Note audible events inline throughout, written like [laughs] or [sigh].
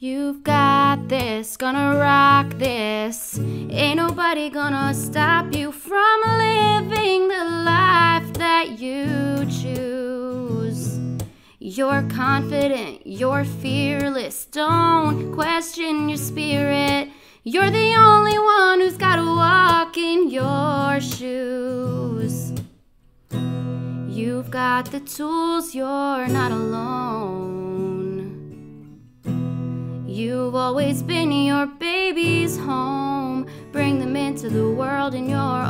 You've got this, gonna rock this. Ain't nobody gonna stop you from living the life that you choose. You're confident, you're fearless. Don't question your spirit. You're the only one who's gotta walk in your shoes. You've got the tools, you're not alone. You've always been your baby's home. Bring them into the world in your own.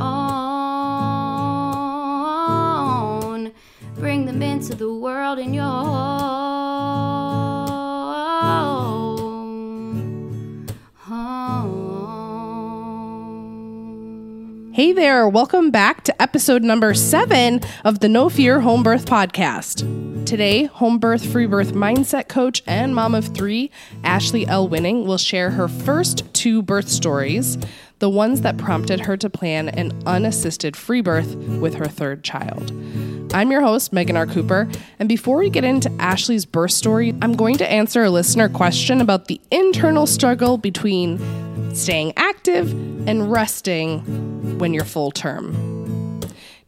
Bring them into the world in your own. Hey there, welcome back to episode number seven of the No Fear Home Birth Podcast. Today, home birth, free birth mindset coach and mom of three, Ashley L. Winning, will share her first two birth stories, the ones that prompted her to plan an unassisted free birth with her third child. I'm your host, Megan R. Cooper, and before we get into Ashley's birth story, I'm going to answer a listener question about the internal struggle between staying active and resting when you're full term.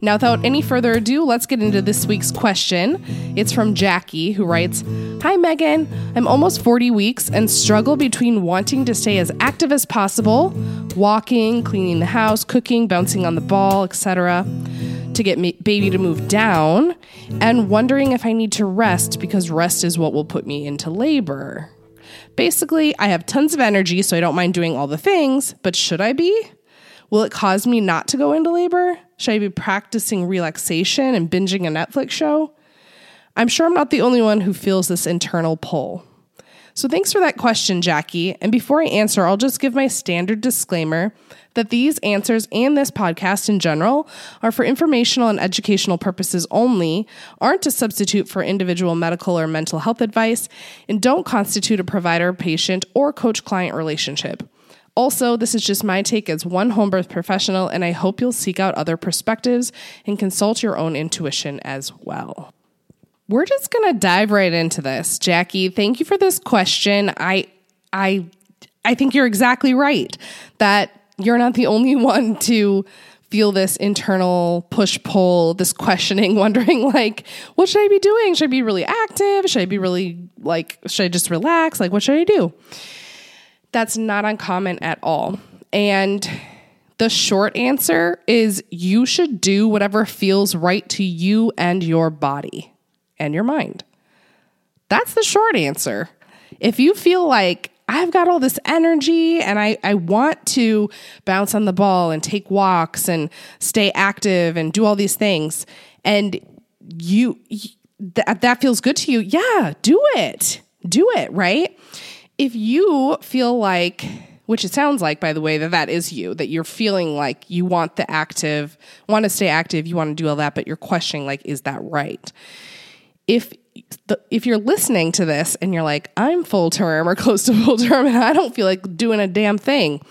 Now, without any further ado, let's get into this week's question. It's from Jackie, who writes Hi, Megan. I'm almost 40 weeks and struggle between wanting to stay as active as possible, walking, cleaning the house, cooking, bouncing on the ball, etc., to get me- baby to move down, and wondering if I need to rest because rest is what will put me into labor. Basically, I have tons of energy, so I don't mind doing all the things, but should I be? Will it cause me not to go into labor? Should I be practicing relaxation and binging a Netflix show? I'm sure I'm not the only one who feels this internal pull. So thanks for that question, Jackie. And before I answer, I'll just give my standard disclaimer that these answers and this podcast in general are for informational and educational purposes only, aren't a substitute for individual medical or mental health advice, and don't constitute a provider patient or coach client relationship. Also, this is just my take as one home birth professional, and I hope you'll seek out other perspectives and consult your own intuition as well. We're just going to dive right into this. Jackie, thank you for this question. I I I think you're exactly right that you're not the only [laughs] one to feel this internal push pull, this questioning, [laughs] wondering like, what should I be doing? Should I be really active? Should I be really like, should I just relax? Like, what should I do? That's not uncommon at all. And the short answer is you should do whatever feels right to you and your body and your mind. That's the short answer. If you feel like I've got all this energy and I, I want to bounce on the ball and take walks and stay active and do all these things, and you that, that feels good to you, yeah, do it. Do it, right? If you feel like which it sounds like by the way that that is you that you're feeling like you want the active want to stay active you want to do all that but you're questioning like is that right? If the, if you're listening to this and you're like i'm full term or [laughs] close to full term and i don't feel like doing a damn thing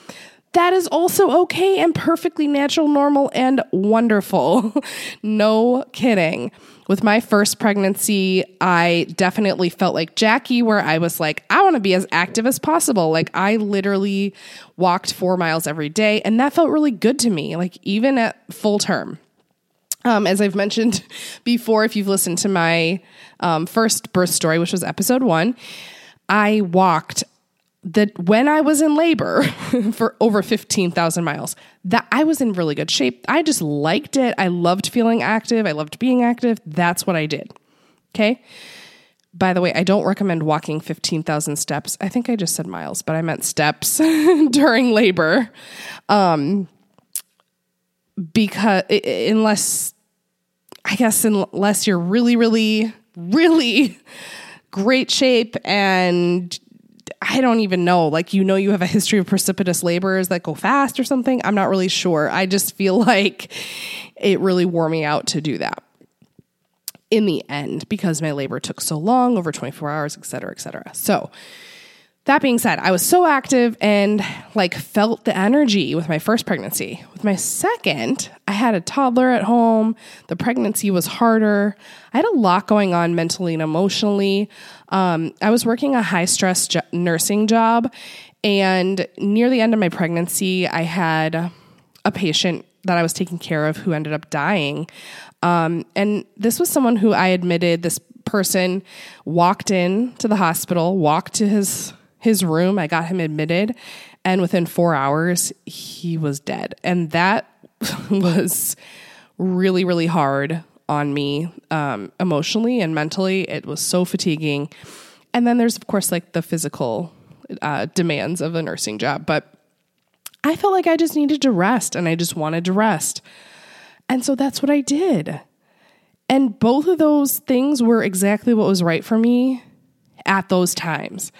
that is also okay and perfectly natural normal and wonderful. [laughs] No kidding with my first pregnancy, I definitely felt like Jackie, where I was like, I want to be as active as possible. Like, I literally walked four miles every day, and that felt really good to me, like, even at full term. Um, as I've mentioned [laughs] before, if you've listened to my um, first birth story, which was episode one, I walked that when I was in labor [laughs] for over 15,000 miles, that I was in really good shape. I just liked it. I loved feeling active. I loved being active. That's what I did. Okay. By the way, I don't recommend walking 15,000 steps. I think I just said miles, but I meant steps [laughs] during labor. Um, because unless, I guess, unless you're really, really, really [laughs] great shape and I don't even know. Like, you know, you have a history of precipitous labors that go fast or something. I'm not really sure. I just feel [laughs] like it really wore me out to do that in the end because my labor took so long over 24 hours, et cetera, et cetera. So, that being said, I was so active and like felt the energy with my first pregnancy. With my second, I had a toddler at home. The pregnancy was harder. I had a lot going on mentally and emotionally. Um, I was working a high stress jo- nursing job. And near the end of my pregnancy, I had a patient that I was taking care of who ended up dying. Um, and this was someone who I admitted this person walked in to the hospital, walked to his his room. I got him admitted, and within four hours, he was dead. And that [laughs] was really, really hard on me um, emotionally and mentally. It was so fatiguing. And then there's, of course, like the physical uh, demands of a nursing job. But I felt like I just needed to rest and I just wanted to rest. And so that's what I did. And both of those things were exactly what was right for me at those times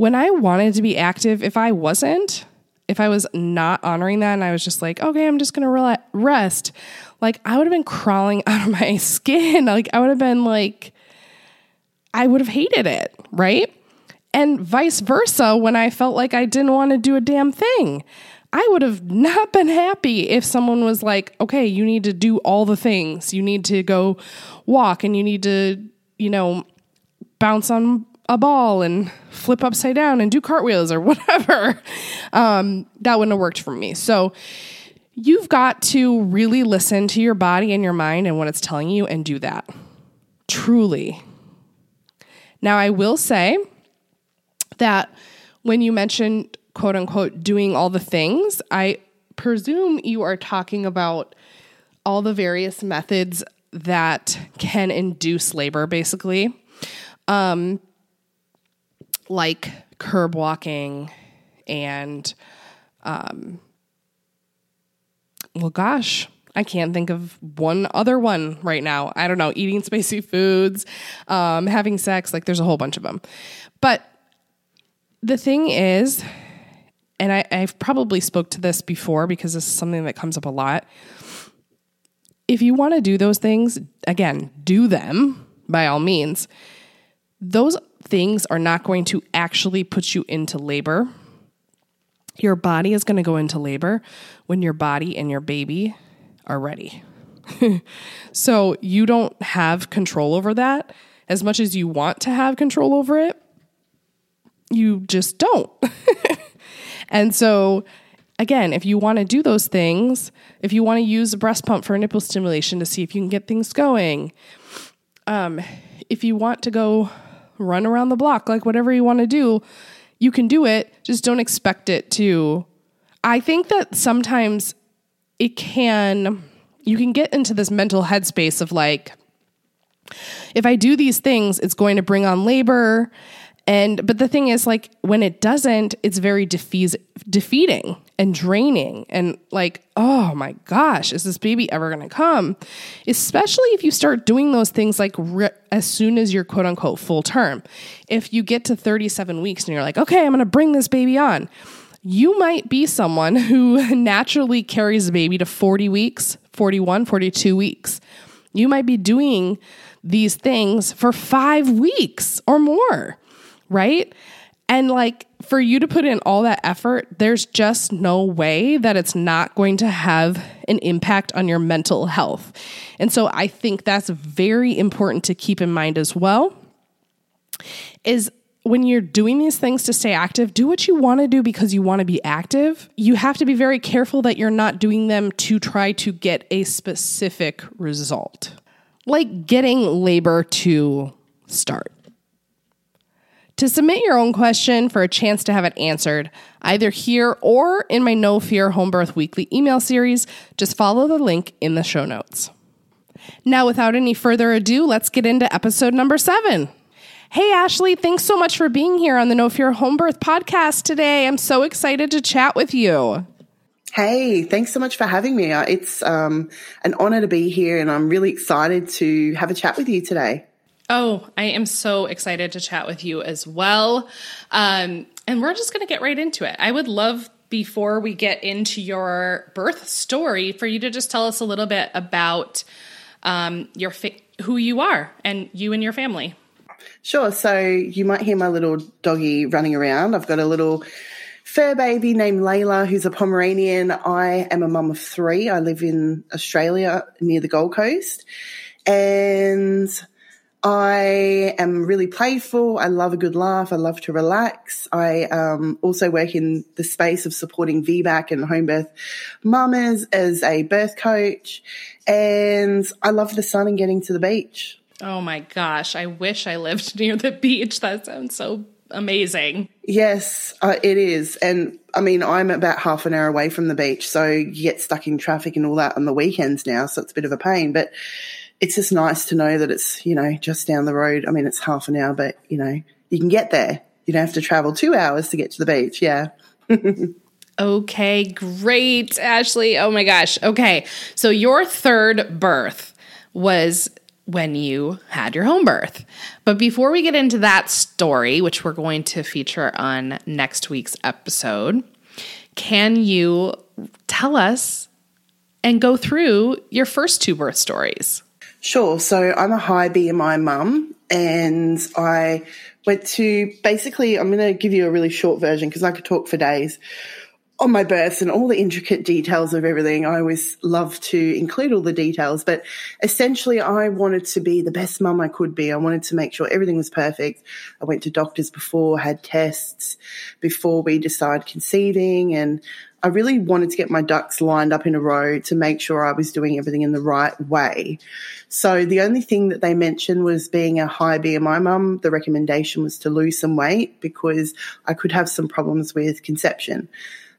when I wanted to be active, if I wasn't, if I was not honoring that and I was just like, okay, I'm just going to rest, like I would have been crawling [laughs] out of my skin. Like I would have been like, I would have hated it, right? And vice versa, when I felt like I didn't want to do a damn thing, I would have not been happy if someone was like, okay, you need to do all the things. You need to go walk and you need to, you know, bounce on a ball and flip upside down and do cartwheels or [laughs] whatever. Um, that wouldn't have worked for me. So you've got to really listen to your body and your mind and what it's telling you and do that. Truly. Now, I will say that when you mentioned quote unquote doing all the things, I presume you are talking about all the various methods that can induce labor, basically. Um, like curb walking and um well gosh I can't think of one other one right now. I don't know, eating spicy foods, um, having sex, like there's a whole bunch of them. But the thing is, and I, I've probably spoke to this before because this is something that comes up a lot. If you want to do those things, again, do them by all means. Those things are not going to actually put you into labor. Your body is going to go into labor when your body and your baby are ready. [laughs] so you don't have control over that as much as you want to have control over it. You just don't. [laughs] and so, again, if you want to do those things, if you want to use a breast pump for nipple stimulation to see if you can get things going, um, if you want to go run around the block, like whatever you want to do, you can do it. Just don't expect it to. I think that sometimes it can, you can get into this mental headspace of like, if I do these things, it's going to bring on labor and but the thing is like when it doesn't, it's very defeating and draining and like, oh my gosh, is this baby ever going to come? Especially if you start doing those things like re- as soon as you're quote unquote full term. If you get to 37 weeks and you're like, "Okay, I'm going to bring this baby on." You might be someone [laughs] who naturally carries a baby to 40 weeks, 41, 42 weeks. You might be doing these things for 5 weeks or more right? And like for you to put in all that effort, there's just no way that it's not going to have an impact on your mental health. And so I think that's very important to keep in mind as well. Is when you're doing these things to stay active, do what you want to do because you want to be active. You have to be very careful that you're not doing them to try to get a specific result, like getting labor to start. To submit your own question for a chance to have it answered, either here or in my No Fear Home Birth Weekly email series, just follow the link in the show notes. Now, without any further ado, let's get into episode number seven. Hey, Ashley, thanks so much for being here on the No Fear Home Birth podcast today. I'm so excited to chat with you. Hey, thanks so much for having me. Uh, it's um, an honor to be here, and I'm really excited to have a chat with you today. Oh, I am so excited to chat with you as well. Um, and we're just going to get right into it. I would love, before we get into your birth story, for you to just tell us a little bit about um, your fa- who you are and you and your family. Sure. So you might hear my little doggy running around. I've got a little fur baby named Layla, who's a Pomeranian. I am a mum of three. I live in Australia near the Gold Coast. And I am really playful. I love a good laugh. I love to relax. I um, also work in the space of supporting VBAC and home birth mamas as a birth coach. And I love the sun and getting to the beach. Oh my gosh. I wish I lived [laughs] near the beach. That sounds so amazing. Yes, uh, it is. And I mean, I'm about half an hour away from the beach. So you get stuck in traffic and all that on the weekends now. So it's a bit of a pain. But it's just nice to know that it's, you know, just down the road. I mean, it's half an hour, but, you know, you can get there. You don't have to travel two hours to get to the beach. Yeah. [laughs] okay, great, Ashley. Oh my gosh. Okay. So your third birth was when you had your home birth. But before we get into that story, which we're going to feature on next week's episode, can you tell us and go through your first two birth stories? Sure. So I'm a high BMI mum and I went to basically, I'm going to give you a really short version because I could talk for days on my births and all the intricate details of everything. I always love to include all the details, but essentially I wanted to be the best mum I could be. I wanted to make sure everything was perfect. I went to doctors before, had tests before we decided conceiving and I really wanted to get my ducks lined up in a row to make sure I was doing everything in the right way. So the only thing that they mentioned was being a high BMI mum. The recommendation was to lose some weight because I could have some problems with conception.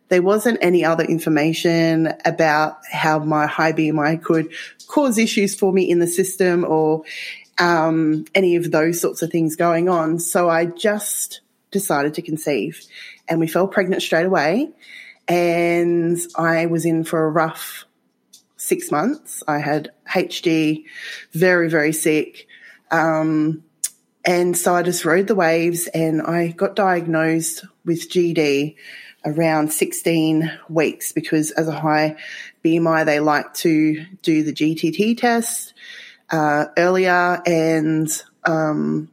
There wasn't any other information about how my high BMI could cause issues for me in the system or um, any of those sorts of things going on. So I just decided to conceive and we fell pregnant straight away and I was in for a rough six months. I had HG, very, very sick. Um, and so I just rode the waves and I got diagnosed with GD around 16 weeks because as a high BMI, they like to do the GTT test uh, earlier. And um,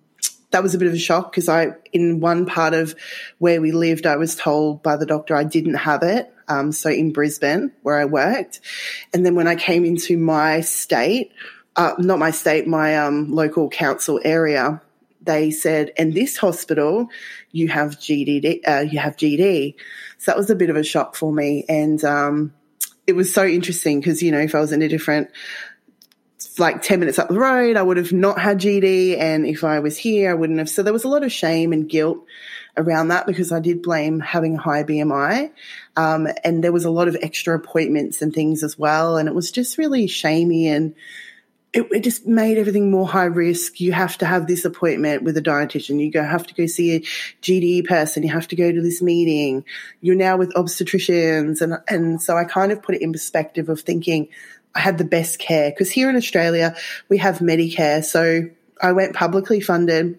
that was a bit of a shock because I, in one part of where we lived, I was told by the doctor I didn't have it. Um, so in Brisbane, where I worked. And then when I came into my state, uh, not my state, my um, local council area, they said, "In this hospital, you have GD, uh, you have GD." So that was a bit of a shock for me, and um, it was so interesting because you know if I was in a different like 10 minutes up the road, I would have not had GD. And if I was here, I wouldn't have. So there was a lot of shame and guilt around that because I did blame having a high BMI. Um, and there was a lot of extra appointments and things as well. And it was just really shamey and it, it, just made everything more high risk. You have to have this appointment with a dietitian. You go, have to go see a GDE person. You have to go to this meeting. You're now with obstetricians. And, and so I kind of put it in perspective of thinking, I had the best care because here in Australia we have Medicare. So I went publicly funded,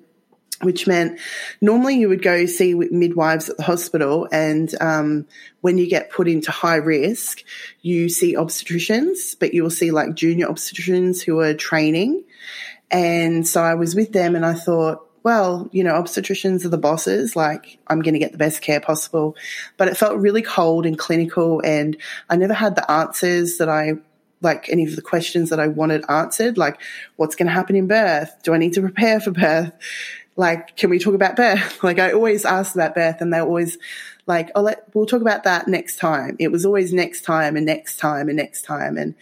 which meant normally you would go see midwives at the hospital, and um, when you get put into high risk, you see obstetricians, but you will see like junior obstetricians who are training. And so I was with them, and I thought, well, you know, obstetricians are the bosses. Like, I'm going to get the best care possible. But it felt really cold and clinical, and I never had the answers that I like any of the questions that I wanted answered, like what's going to happen in birth? Do I need to prepare for birth? Like, can we talk about birth? [laughs] Like, I always asked about birth, and they're always like, "Oh, let we'll talk about that next time." It was always next time and next time and next time, and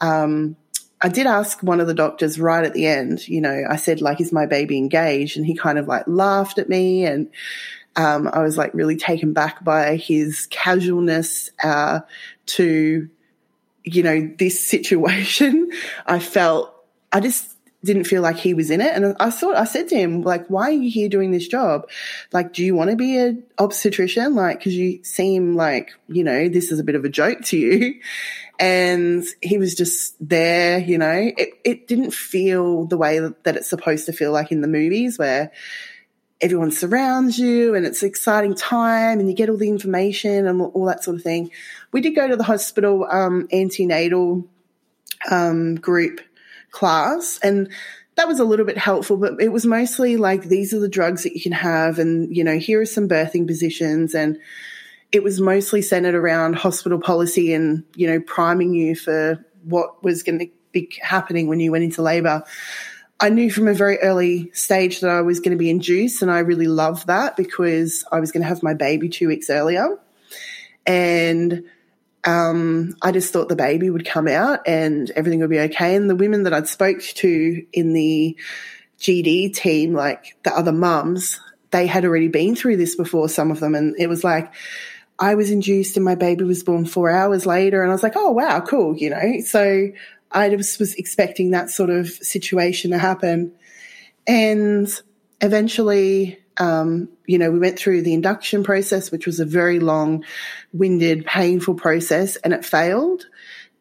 um, I did ask one of the doctors right at the end. You know, I said like, "Is my baby engaged?" And he kind of like laughed at me, and um, I was like really taken back by his casualness uh, to you know, this situation, [laughs] I felt, I just didn't feel like he was in it. And I thought, I said to him, like, why are you here doing this job? Like, do you want to be an obstetrician? Like, cause you seem like, you know, this is a bit of a joke to you. [laughs] And he was just there, you know, it, it didn't feel the way that it's supposed to feel like in the movies where, everyone surrounds you and it's an exciting time and you get all the information and all that sort of thing. We did go to the hospital um, antenatal um, group class and that was a little bit helpful, but it was mostly like these are the drugs that you can have, and you know, here are some birthing positions, and it was mostly centered around hospital policy and you know, priming you for what was going to be happening when you went into labor. I knew from a very early stage that I was going to be induced, and I really loved that because I was going to have my baby two weeks earlier. And um, I just thought the baby would come out and everything would be okay. And the women that I'd spoke to in the GD team, like the other mums, they had already been through this before, some of them. And it was like, I was induced and my baby was born four hours later. And I was like, oh, wow, cool, you know. So I was, was expecting that sort of situation to happen. And eventually, um, you know, we went through the induction process, which was a very long winded, painful process, and it failed.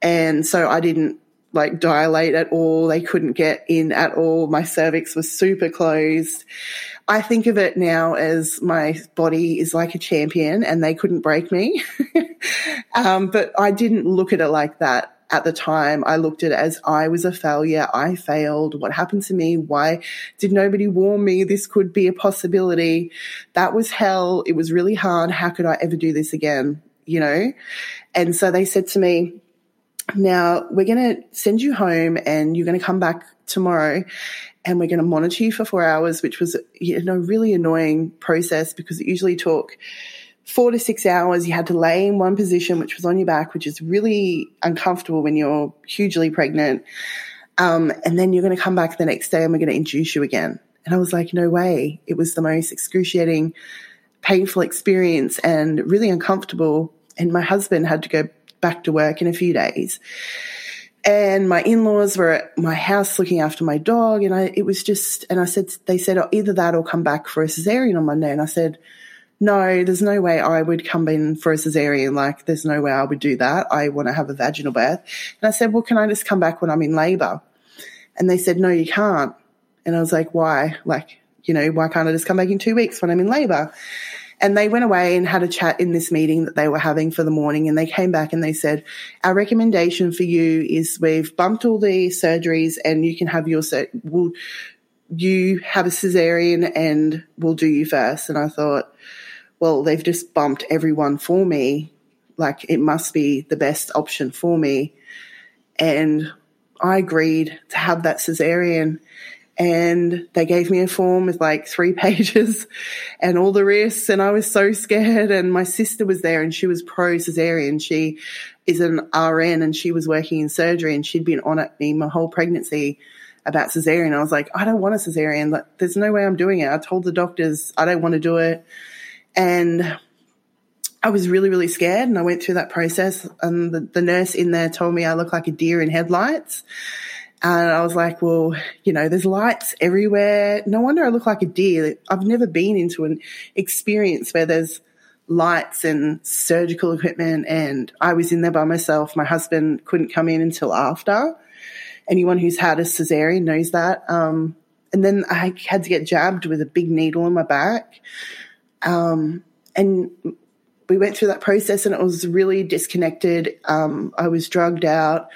And so I didn't like dilate at all. They couldn't get in at all. My cervix was super closed. I think of it now as my body is like a champion and they couldn't break me. [laughs] um, but I didn't look at it like that at the time, I looked at it as I was a failure. I failed. What happened to me? Why did nobody warn me this could be a possibility? That was hell. It was really hard. How could I ever do this again? You know? And so they said to me, now we're going to send you home and you're going to come back tomorrow and we're going to monitor you for four hours, which was, you know, really annoying process because it usually took four to six hours. You had to lay in one position, which was on your back, which is really uncomfortable when you're hugely pregnant. Um, and then you're going to come back the next day and we're going to induce you again. And I was like, no way. It was the most excruciating, painful experience and really uncomfortable. And my husband had to go back to work in a few days. And my in-laws were at my house looking after my dog. And I, it was just, and I said, they said, oh, either that or come back for a cesarean on Monday. And I said, no, there's no way I would come in for a cesarean. Like, there's no way I would do that. I want to have a vaginal birth. And I said, well, can I just come back when I'm in labor? And they said, no, you can't. And I was like, why? Like, you know, why can't I just come back in two weeks when I'm in labor? And they went away and had a chat in this meeting that they were having for the morning. And they came back and they said, Our recommendation for you is we've bumped all the surgeries and you can have your, we'll, you have a cesarean and we'll do you first. And I thought, well, they've just bumped everyone for me. Like it must be the best option for me. And I agreed to have that cesarean. And they gave me a form with like three [laughs] pages and all the risks. And I was so scared. And my sister was there and she was pro cesarean. She is an RN and she was working in surgery and she'd been on at me my whole pregnancy about cesarean. I was like, I don't want a cesarean. Like, there's no way I'm doing it. I told the doctors I don't want to do it. And I was really, really scared. And I went through that process. And the, the nurse in there told me I look like a deer in headlights. And I was like, well, you know, there's lights everywhere. No wonder I look like a deer. I've never been into an experience where there's lights and surgical equipment. And I was in there by myself. My husband couldn't come in until after. Anyone who's had a cesarean knows that. Um, and then I had to get jabbed with a big needle in my back. Um, and we went through that process and it was really disconnected. Um, I was drugged out.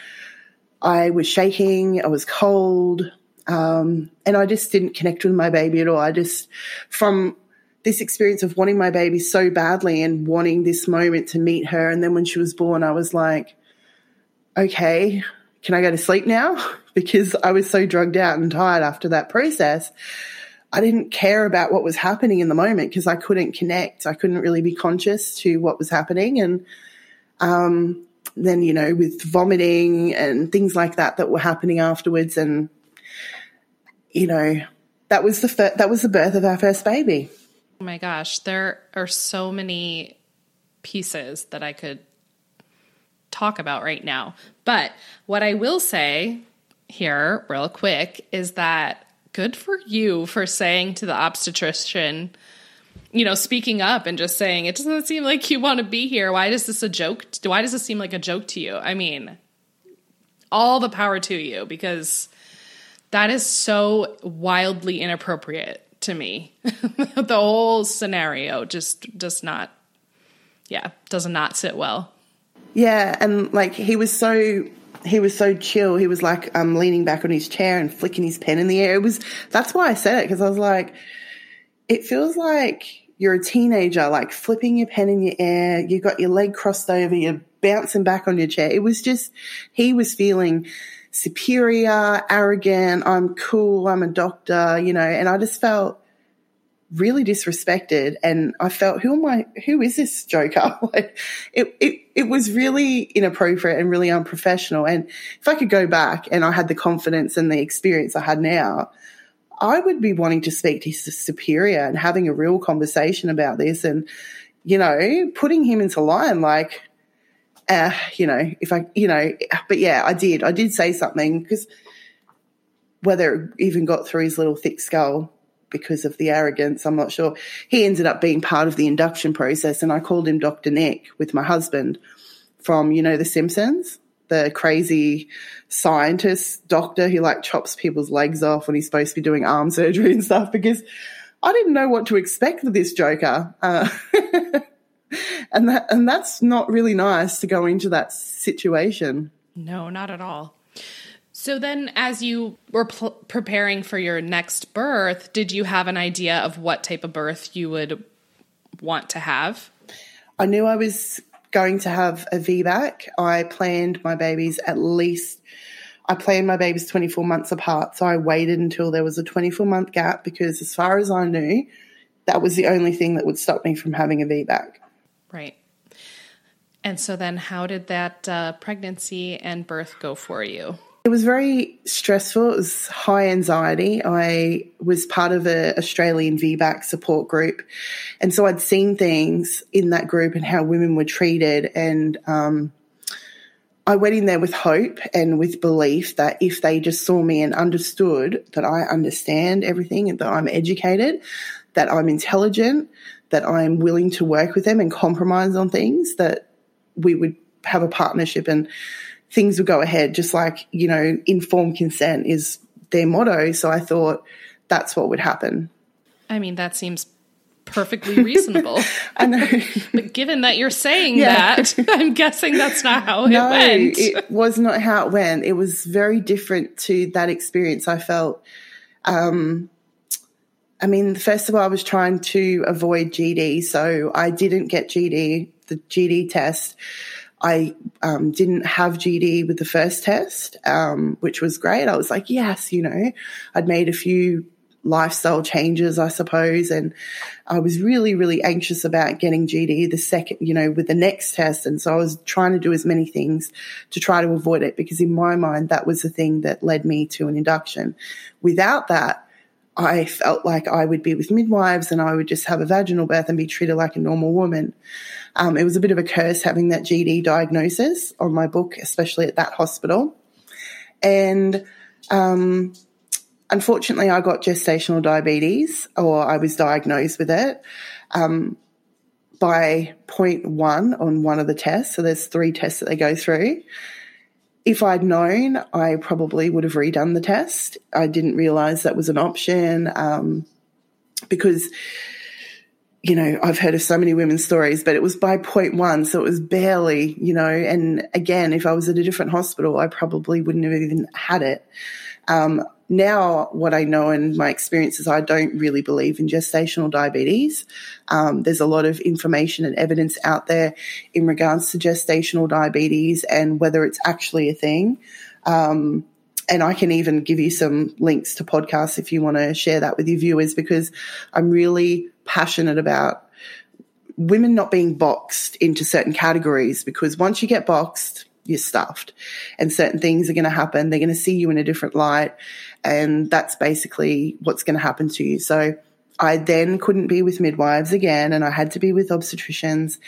I was shaking. I was cold. Um, and I just didn't connect with my baby at all. I just, from this experience of wanting my baby so badly and wanting this moment to meet her. And then when she was born, I was like, okay, can I go to sleep now? [laughs] because I was so drugged out and tired after that process. I didn't care about what was happening in the moment because I couldn't connect. I couldn't really be conscious to what was happening. And um, then, you know, with vomiting and things like that that were happening afterwards. And, you know, that was the fir- that was the birth of our first baby. Oh my gosh, there are so many pieces that I could talk about right now. But what I will say here, real quick, is that good for you for saying to the obstetrician, you know, speaking up and just saying, it doesn't seem like you want to be here. Why is this a joke? Why does this seem like a joke to you? I mean, all the power to you because that is so wildly inappropriate to me. [laughs] the whole scenario just does not, yeah, does not sit well. Yeah. And like he was so he was so chill. He was like um, leaning back on his chair and flicking his pen in the air. It was that's why I said it because I was like, it feels like you're a teenager, like flipping your pen in your air. You've got your leg crossed over. You're bouncing back on your chair. It was just he was feeling superior, arrogant. I'm cool. I'm a doctor, you know. And I just felt really disrespected and I felt who am I who is this joker? [laughs] Like it, it it was really inappropriate and really unprofessional. And if I could go back and I had the confidence and the experience I had now I would be wanting to speak to his superior and having a real conversation about this and you know putting him into line like uh, you know if I you know but yeah I did. I did say something because whether it even got through his little thick skull because of the arrogance. I'm not sure. He ended up being part of the induction process, and I called him Dr. Nick with my husband from, you know, The Simpsons, the crazy scientist doctor who like chops people's legs off when he's supposed to be doing arm [laughs] surgery and stuff because I didn't know what to expect with this Joker. Uh, [laughs] and that and that's not really nice to go into that situation. No, not at all. So then, as you were pl- preparing for your next birth, did you have an idea of what type of birth you would want to have? I knew I was going to have a VBAC. I planned my babies at least, I planned my babies 24 months apart. So I waited until there was a 24 month gap because, as far as I knew, that was the only thing that would stop me from having a VBAC. Right. And so then, how did that uh, pregnancy and birth go for you? It was very stressful. It was high anxiety. I was part of an Australian VBAC support group. And so I'd seen things in that group and how women were treated. And um, I went in there with hope and with belief that if they just saw me and understood that I understand everything and that I'm educated, that I'm intelligent, that I'm willing to work with them and compromise on things, that we would have a partnership and things would go ahead, just like, you know, informed consent is their motto. So I thought that's what would happen. I mean, that seems perfectly reasonable. [laughs] I know. [laughs] but given that you're saying yeah. that, [laughs] I'm guessing that's not how no, it went. It was not how it went. It was very different to that experience. I felt, um, I mean, first of all, I was trying to avoid GD, so I didn't get GD, the GD test. I um, didn't have GD with the first test, um, which was great. I was like, yes, you know, I'd made a few lifestyle changes, I suppose, and I was really, really anxious about getting GD the second, you know, with the next test. And so I was trying to do as many things to try to avoid it because in my mind, that was the thing that led me to an induction. Without that, I felt like I would be with midwives and I would just have a vaginal birth and be treated like a normal woman. Um, it was a bit of a curse having that GD diagnosis on my book, especially at that hospital. And um, unfortunately, I got gestational diabetes, or I was diagnosed with it. Um, by 0.1 on one of the tests. So there's three tests that they go through if I'd known, I probably would have redone the test. I didn't realize that was an option um, because, you know, I've heard of so many women's stories, but it was by point one, so it was barely, you know. And again, if I was at a different hospital, I probably wouldn't have even had it. Um, now what I know and my experience is I don't really believe in gestational diabetes. Um, there's a lot of information and evidence out there in regards to gestational diabetes and whether it's actually a thing. Um, and I can even give you some links to podcasts if you want to share that with your viewers because I'm really passionate about women not being boxed into certain categories because once you get boxed, you're stuffed and certain things are going to happen. They're going to see you in a different light and that's basically what's going to happen to you. So I then couldn't be with midwives again and I had to be with obstetricians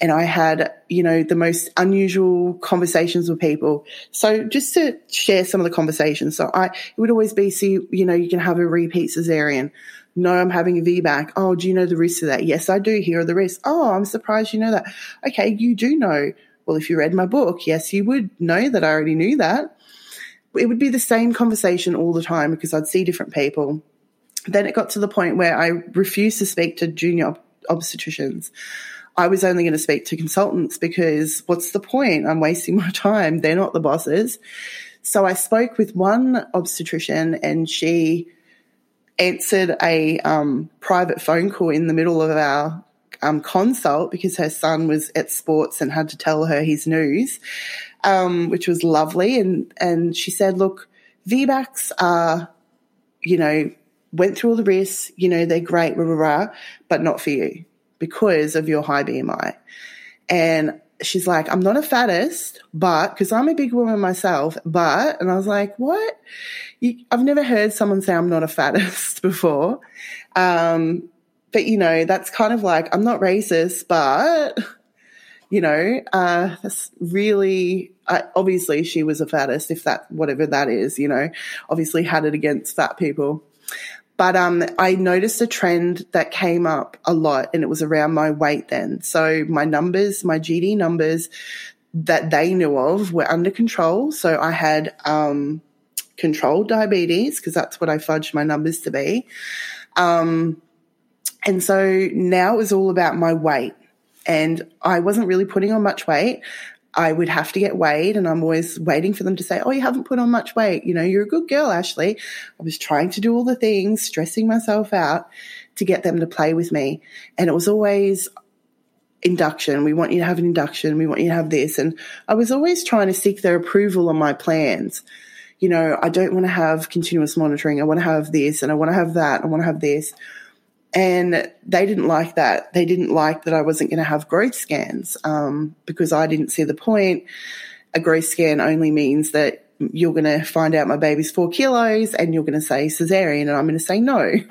and I had, you know, the most unusual conversations with people. So just to share some of the conversations. So I, it would always be, see, you know, you can have a repeat cesarean. No, I'm having a VBAC. Oh, do you know the risks of that? Yes, I do. Here are the risks. Oh, I'm surprised you know that. Okay, you do know. Well, if you read my book, yes, you would know that I already knew that it would be the same conversation all the time because I'd see different people. Then it got to the point where I refused to speak to junior obstetricians. I was only going to speak to consultants because what's the point? I'm wasting [laughs] my time. They're not the bosses. So I spoke with one obstetrician and she answered a um, private phone call in the middle of our um, consult because her son was at sports and had to tell her his news, um, which was lovely. And, and she said, look, VBACs are, you know, went through all the risks, you know, they're great, rah, rah, rah, but not for you because of your high BMI. And she's like, I'm not a fattest, but because I'm a big woman myself, but, and I was like, what? You, I've never heard someone say I'm not a fattest [laughs] before. Um, but you know, that's kind of like, I'm not racist, but, you know, uh, that's really, uh, obviously she was a fattest, if that, whatever that is, you know, obviously had it against fat people. But um, I noticed a trend that came up a lot, and it was around my weight then. So my numbers, my GD numbers that they knew of were under control. So I had um, controlled diabetes because that's what I fudged my numbers to be. Um, and so now it was all about my weight. And I wasn't really putting on much weight. I would have to get weighed and I'm always waiting for them to say, Oh, you haven't put on much weight. You know, you're a good girl, Ashley. I was trying to do all the things, stressing myself out to get them to play with me. And it was always induction. We want you to have an induction. We want you to have this. And I was always trying to seek their approval on my plans. You know, I don't want to have continuous monitoring. I want to have this and I want to have that. I want to have this. And they didn't like that. They didn't like that I wasn't going to have growth scans um, because I didn't see the point. A growth scan only means that you're going to find out my baby's four kilos and you're going to say cesarean, and I'm going to say no. [laughs]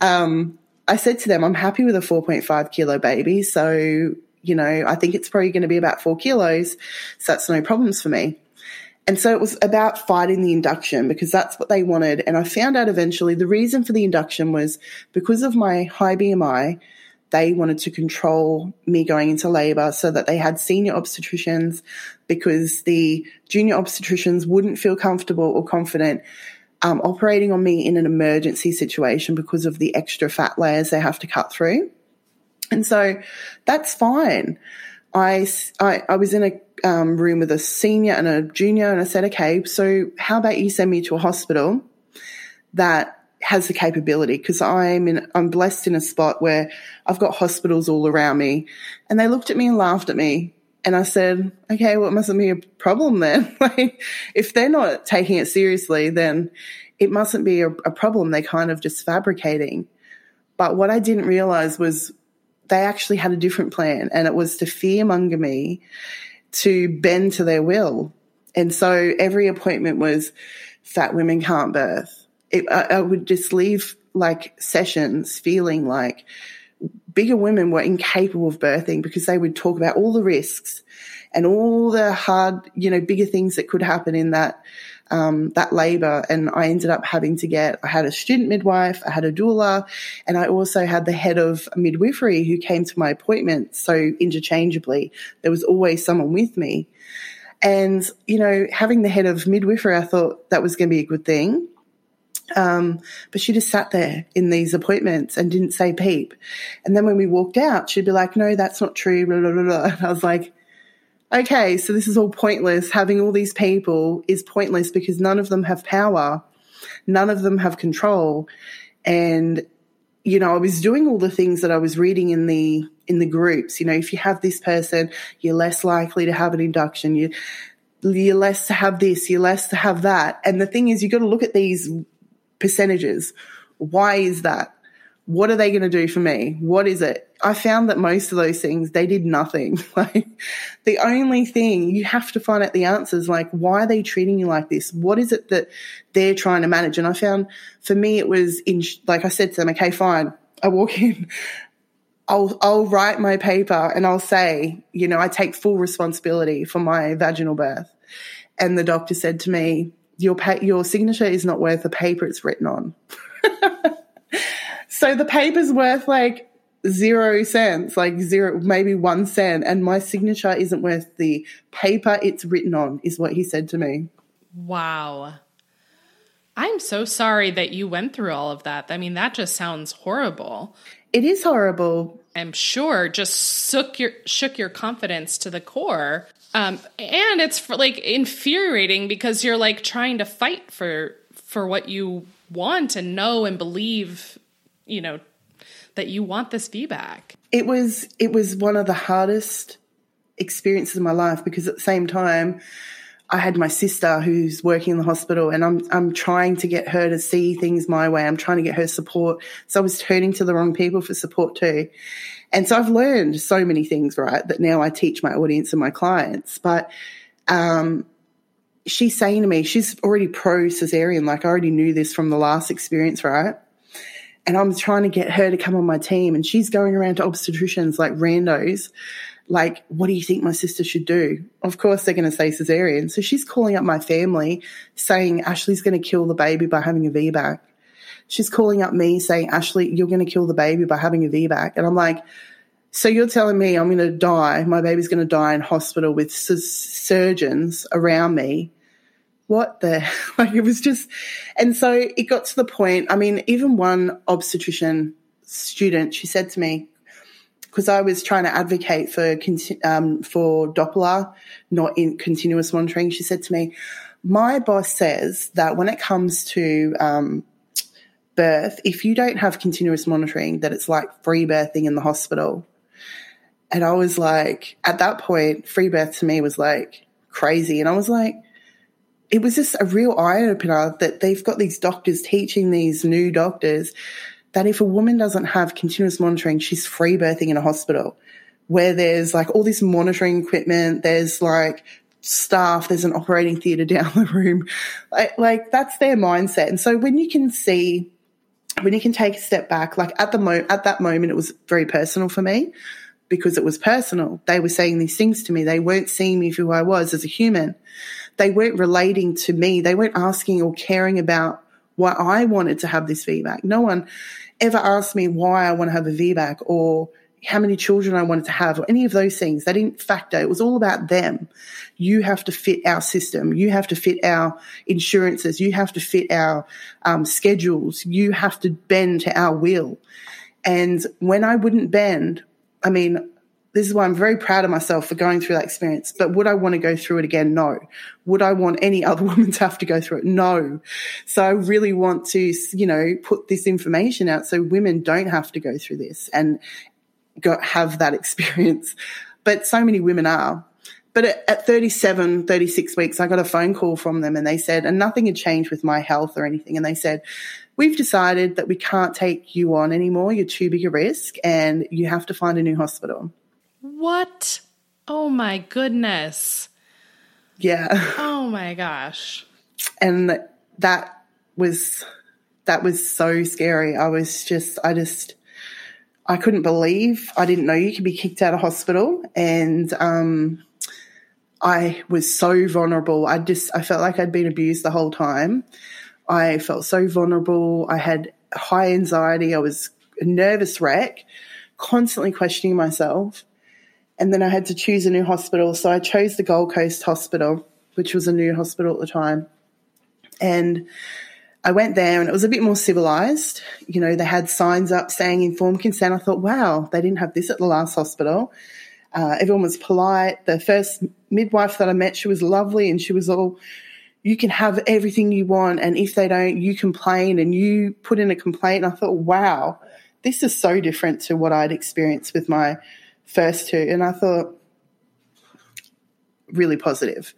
Um, I said to them, I'm happy with a 4.5 kilo baby. So, you know, I think it's probably going to be about four kilos. So that's no problems for me. And so it was about fighting the induction because that's what they wanted. And I found out eventually the reason for the induction was because of my high BMI, they wanted to control me going into labor so that they had senior obstetricians because the junior obstetricians wouldn't feel comfortable or confident um, operating on me in an emergency situation because of the extra fat layers they have to cut through. And so that's fine. I, I, I was in a um, room with a senior and a junior, and I said, okay, so how about you send me to a hospital that has the capability because I'm in, I'm blessed in a spot where I've got hospitals all around me. And they looked at me and laughed at me. And I said, okay, well, it mustn't be a problem then. [laughs] like, if they're not taking it seriously, then it mustn't be a, a problem. They're kind of just fabricating. But what I didn't realize was they actually had a different plan and it was to fearmonger me to bend to their will. And so every appointment was fat women can't birth. It, I, I would just leave like sessions feeling like bigger women were incapable of birthing because they would talk about all the risks and all the hard, you know, bigger things that could happen in that um, that labor. And I ended up having to get, I had a student midwife, I had a doula, and I also had the head of midwifery who came to my appointment. So interchangeably, there was always someone with me. And, you know, having the head of midwifery, I thought that was going to be a good thing. Um, but she just sat there in these appointments and didn't say peep. And then when we walked out, she'd be like, no, that's not true. Blah, blah, blah. [laughs] And I was like, okay, so this is all pointless. Having all these people is pointless because none of them have power. None of them have control. And, you know, I was doing all the things that I was reading in the, in the groups. You know, if you have this person, you're less likely to have an induction. You, you're less to have this, you're less to have that. And the thing is, you've got to look at these percentages. Why is that? What are they going to do for me? What is it? I found that most of those things, they did nothing. [laughs] like the only thing you have to find out the answers, like, why are they treating you like this? What is it that they're trying to manage? And I found for me, it was in, like I said to them, okay, fine. I walk [laughs] in, I'll, I'll write my paper and I'll say, you know, I take full responsibility for my vaginal birth. And the doctor said to me, your, pa- your signature is not worth the paper it's written on. [laughs] So the paper's worth like zero cents, like zero, maybe one cent. And my signature isn't worth the paper it's written on, is what he said to me. Wow. I'm so sorry that you went through all of that. I mean, that just sounds horrible. It is horrible. I'm sure just shook your shook your confidence to the core. Um, and it's for, like infuriating because you're like trying to fight for for what you want and know and believe, you know, that you want this VBAC. It was it was one of the hardest experiences of my life because at the same time I had my sister who's working in the hospital and I'm I'm trying to get her to see things my way. I'm trying to get her support. So I was turning to the wrong people for support too. And so I've learned so many things, right, that now I teach my audience and my clients. But um, she's saying to me, she's already pro cesarean. Like I already knew this from the last experience, right? And I'm trying to get her to come on my team. And she's going around to obstetricians like randos like, what do you think my sister should do? Of course, they're going to say cesarean. So she's calling up my family saying Ashley's going to kill the baby by having a VBAC. She's calling up me saying, Ashley, you're going to kill the baby by having a VBAC. And I'm like, so you're telling me I'm going to die, my baby's going to die in hospital with surgeons around me. What the, [laughs] like it was just, and so it got to the point, I mean, even one obstetrician student, she said to me, because I was trying to advocate for um, for Doppler, not in continuous monitoring. She said to me, "My boss says that when it comes to um, birth, if you don't have continuous monitoring, that it's like free birthing in the hospital." And I was like, at that point, free birth to me was like crazy, and I was like. It was just a real eye opener that they've got these doctors teaching these new doctors that if a woman doesn't have continuous monitoring, she's free birthing in a hospital where there's like all this monitoring equipment, there's like staff, there's an operating theatre [laughs] down the room. Like, like that's their mindset. And so when you can see, when you can take a step back, like at the moment, at that moment, it was very personal for me because it was personal. They were saying these things to me. They weren't seeing me for who I was as a human. They weren't relating to me. They weren't asking or caring about why I wanted to have this VBAC. No one, ever asked me why I want to have a VBAC or how many children I wanted to have or any of those things. They didn't factor. It was all about them. You have to fit our system. You have to fit our insurances. You have to fit our um, schedules. You have to bend to our will. And when I wouldn't bend, I mean, this is why I'm very proud of myself for going through that experience. But would I want to go through it again? No. Would I want any other [laughs] woman to have to go through it? No. So I really want to, you know, put this information out so women don't have to go through this and go, have that [laughs] experience. But so many women are. But at, at 37, 36 weeks, I got a phone call from them and they said, and nothing had changed with my health or anything. And they said, we've decided that we can't take you on anymore. You're too big a risk and you have to find a new hospital. What? Oh my goodness. Yeah. [laughs] Oh my gosh. And that was that was so scary. I was just I just I couldn't believe I didn't know you could be kicked out of hospital and um I was so vulnerable. I just I felt like I'd been abused the whole time. I felt so vulnerable. I had high anxiety. I was a nervous wreck, constantly questioning myself. And then I had to choose a new hospital. So I chose the Gold Coast Hospital, which was a new hospital at the time. And I went there and it was a bit more civilized. You know, they had signs up saying informed consent. I thought, wow, they didn't have this at the last hospital. Uh, everyone was polite. The first midwife that I met, she was lovely and she was all, you can have everything you want. And if they don't, you complain and you put in a complaint. And I thought, wow, this is so different to what I'd experienced with my first two, and I thought really positive.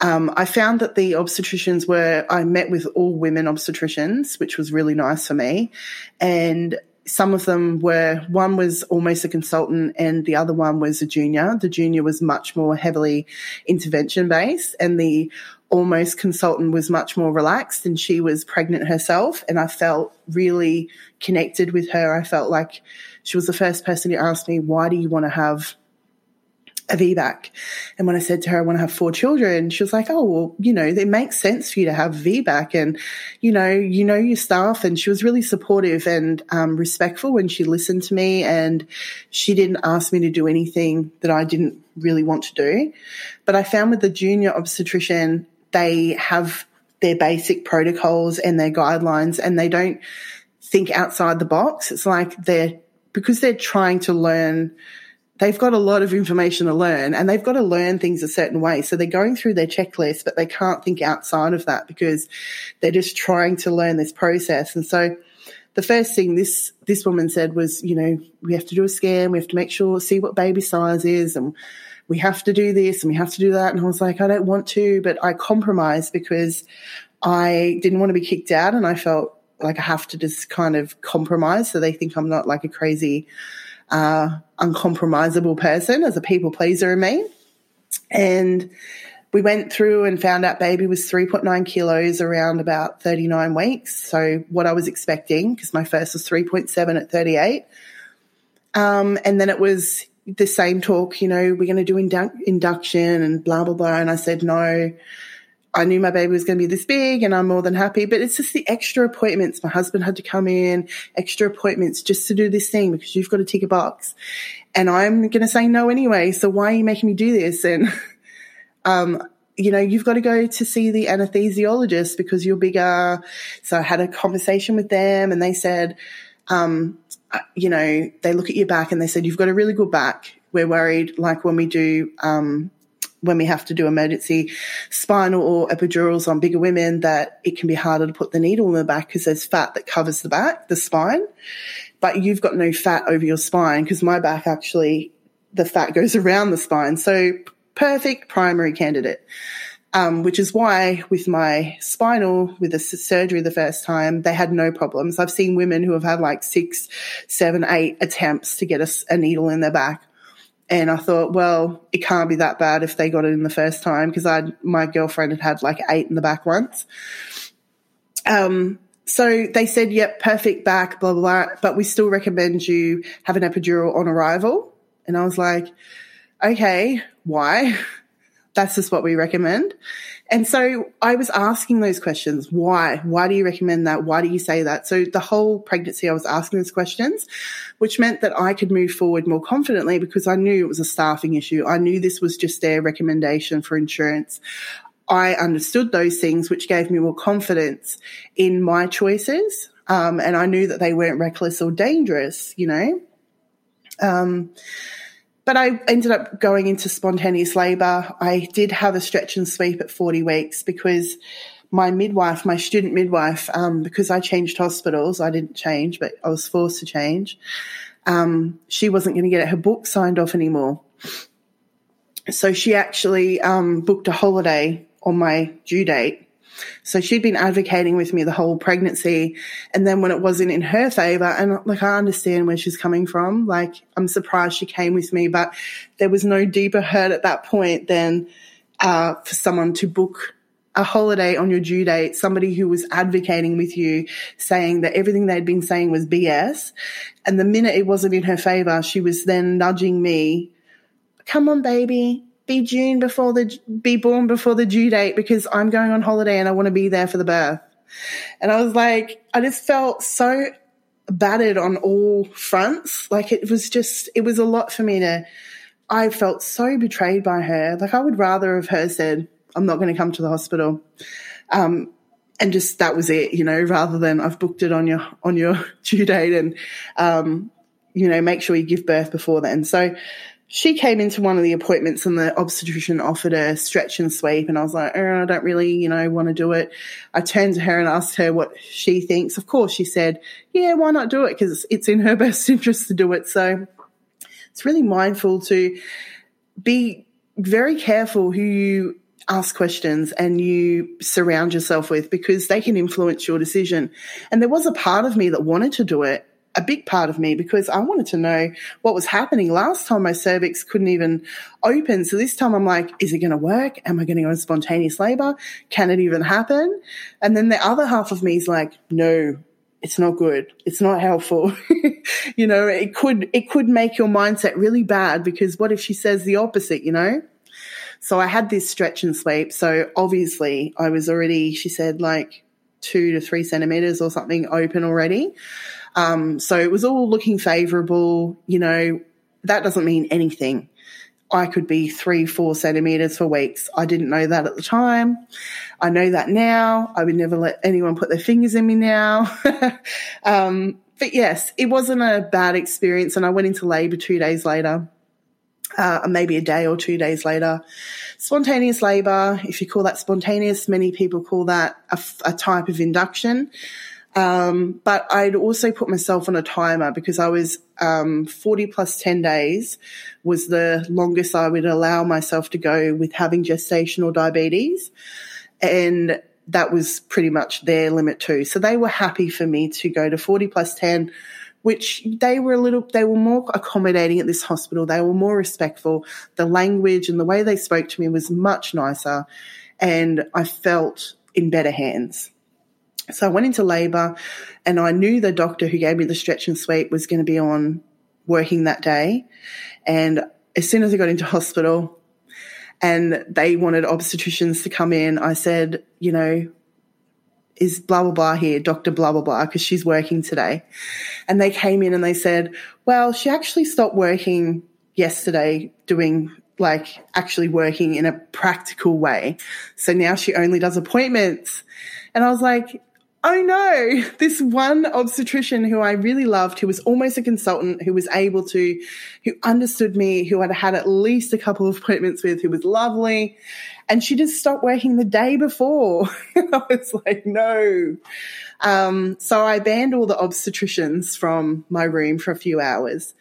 Um, I found that the obstetricians were, I met with all women obstetricians, which was really nice for me. And some of them were, one was almost a consultant and the other one was a junior. The junior was much more heavily intervention based and the almost consultant was much more relaxed and she was pregnant herself. And I felt really connected with her. I felt like she was the first person who asked me, why do you want to have a VBAC? And when I said to her, I want to have four children, she was like, oh, well, you know, it makes sense for you to have VBAC and, you know, you know your staff. And she was really supportive and um, respectful when she listened to me and she didn't ask me to do anything that I didn't really want to do. But I found with the junior obstetrician, they have their basic protocols and their guidelines and they don't think outside the box. It's like they're because they're trying to learn they've got a lot of information to learn and they've got to learn things a certain way. So they're going through their checklist, but they can't think outside of that because they're just trying to learn this process. And so the first thing this, this woman said was, you know, we have to do a scan. We have to make sure, see what baby size is and we have to do this and we have to do that. And I was like, I don't want to, but I compromised because I didn't want to be kicked out and I felt like I have to just kind of compromise so they think I'm not like a crazy uh, uncompromisable person as a people pleaser in me. And we went through and found out baby was 3.9 kilos around about 39 weeks. So what I was expecting, because my first was 3.7 at 38. Um, and then it was the same talk, you know, we're going to do indu- induction and blah, blah, blah. And I said, no, I knew my baby was going to be this big and I'm more than happy, but it's just the extra appointments. My husband had to come in, extra appointments just to do this thing because you've got to tick a box. And I'm going to say no anyway. So why are you making me do this? And, [laughs] um, you know, you've got to go to see the anesthesiologist because you're bigger. So I had a conversation with them and they said, um, you know, they look at your back and they said, you've got a really good back. We're worried, like when we do, um, when we have to do emergency spinal or epidurals on bigger women that it can be harder to put the needle in the back because there's fat that covers the back, the spine. But you've got no fat over your spine because my back actually, the fat goes [laughs] around the spine. So perfect primary candidate. Um, which is why with my spinal, with the surgery the first time, they had no problems. I've seen women who have had like six, seven, eight attempts to get a, a needle in their back and I thought, well, it can't be that bad if they got it in the first time because I my girlfriend had had like eight in the back once. Um, so they said, yep, perfect back, blah, blah, blah, but we still recommend you have an epidural on arrival. And I was like, okay, why? [laughs] That's just what we recommend. And so I was asking those questions. Why? Why do you recommend that? Why do you say that? So the whole pregnancy, I was asking those questions, which meant that I could move forward more confidently because I knew it was a staffing issue. I knew this was just their recommendation for insurance. I understood those things, which gave me more confidence in my choices. Um, and I knew that they weren't reckless or dangerous, you know. Um, but I ended up going into spontaneous labor. I did have a stretch and sweep at 40 weeks because my midwife, my student midwife, um, because I changed hospitals, I didn't change, but I was forced to change. Um, she wasn't going to get her book signed off anymore. So she actually um, booked a holiday on my due date so she'd been advocating with me the whole pregnancy. And then when it wasn't in her favor, and like I understand where she's coming from, like I'm surprised she came with me, but there was no deeper hurt at that point than uh, for someone to book a holiday on your due date, somebody who was advocating with you, saying that everything they'd been saying was BS. And the minute it wasn't in her favor, she was then nudging me, come on, baby, be June before the be born before the due date because I'm going on holiday and I want to be there for the birth. And I was like, I just felt so battered on all fronts. Like it was just, it was a lot for me to. I felt so betrayed by her. Like I would rather have her said, "I'm not going to come to the hospital," um, and just that was it, you know, rather than I've booked it on your on your [laughs] due date and, um, you know, make sure you give birth before then. So she came into one of the appointments and the obstetrician offered a stretch and sweep and I was like, oh, I don't really, you know, want to do it. I turned to her and asked her what she thinks. Of course, she said, yeah, why not do it? Because it's in her [laughs] best interest to do it. So it's really mindful to be very careful who you ask questions and you surround yourself with because they can influence your decision. And there was a part of me that wanted to do it a big part of me because I wanted to know what was happening. Last time my cervix couldn't even open. So this time I'm like, is it going to work? Am I going to go in spontaneous labor? Can it even happen? And then the other half of me is like, no, it's not good. It's not helpful. [laughs] you know, it could, it could make your mindset really bad because what if she says the opposite, you know? So I had this stretch and sweep. So obviously I was already, she said like two to three centimeters or something open already. Um, so it was all looking favorable. You know, that doesn't mean anything. I could be three, four centimeters for weeks. I didn't know that at the time. I know that now. I would never let anyone put their fingers in me now. [laughs] um, but yes, it wasn't a bad experience. And I went into labor two days later, uh, maybe a day or two days later. Spontaneous labor, if you call that spontaneous, many people call that a, a type of induction. Um, but I'd also put myself on a timer because I was um, 40 plus 10 days was the longest I would allow myself to go with having gestational diabetes. And that was pretty much their limit too. So they were happy for me to go to 40 plus 10, which they were a little, they were more accommodating at this hospital. They were more respectful. The language and the way they spoke to me was much nicer. And I felt in better hands. So I went into labour and I knew the doctor who gave me the stretch and sweep was going to be on working that day. And as soon as I got into hospital and they wanted obstetricians to come in, I said, you know, is blah, blah, blah here, Dr. blah, blah, blah, because she's working today. And they came in and they said, well, she actually stopped working yesterday doing like actually working in a practical way. So now she only does appointments. And I was like, oh no, this one obstetrician who I really loved, who was almost a consultant, who was able to, who understood me, who I'd had at least a couple of appointments with, who was lovely. And she just stopped working the day before. [laughs] I was like, no. Um, so I banned all the obstetricians from my room for a few hours.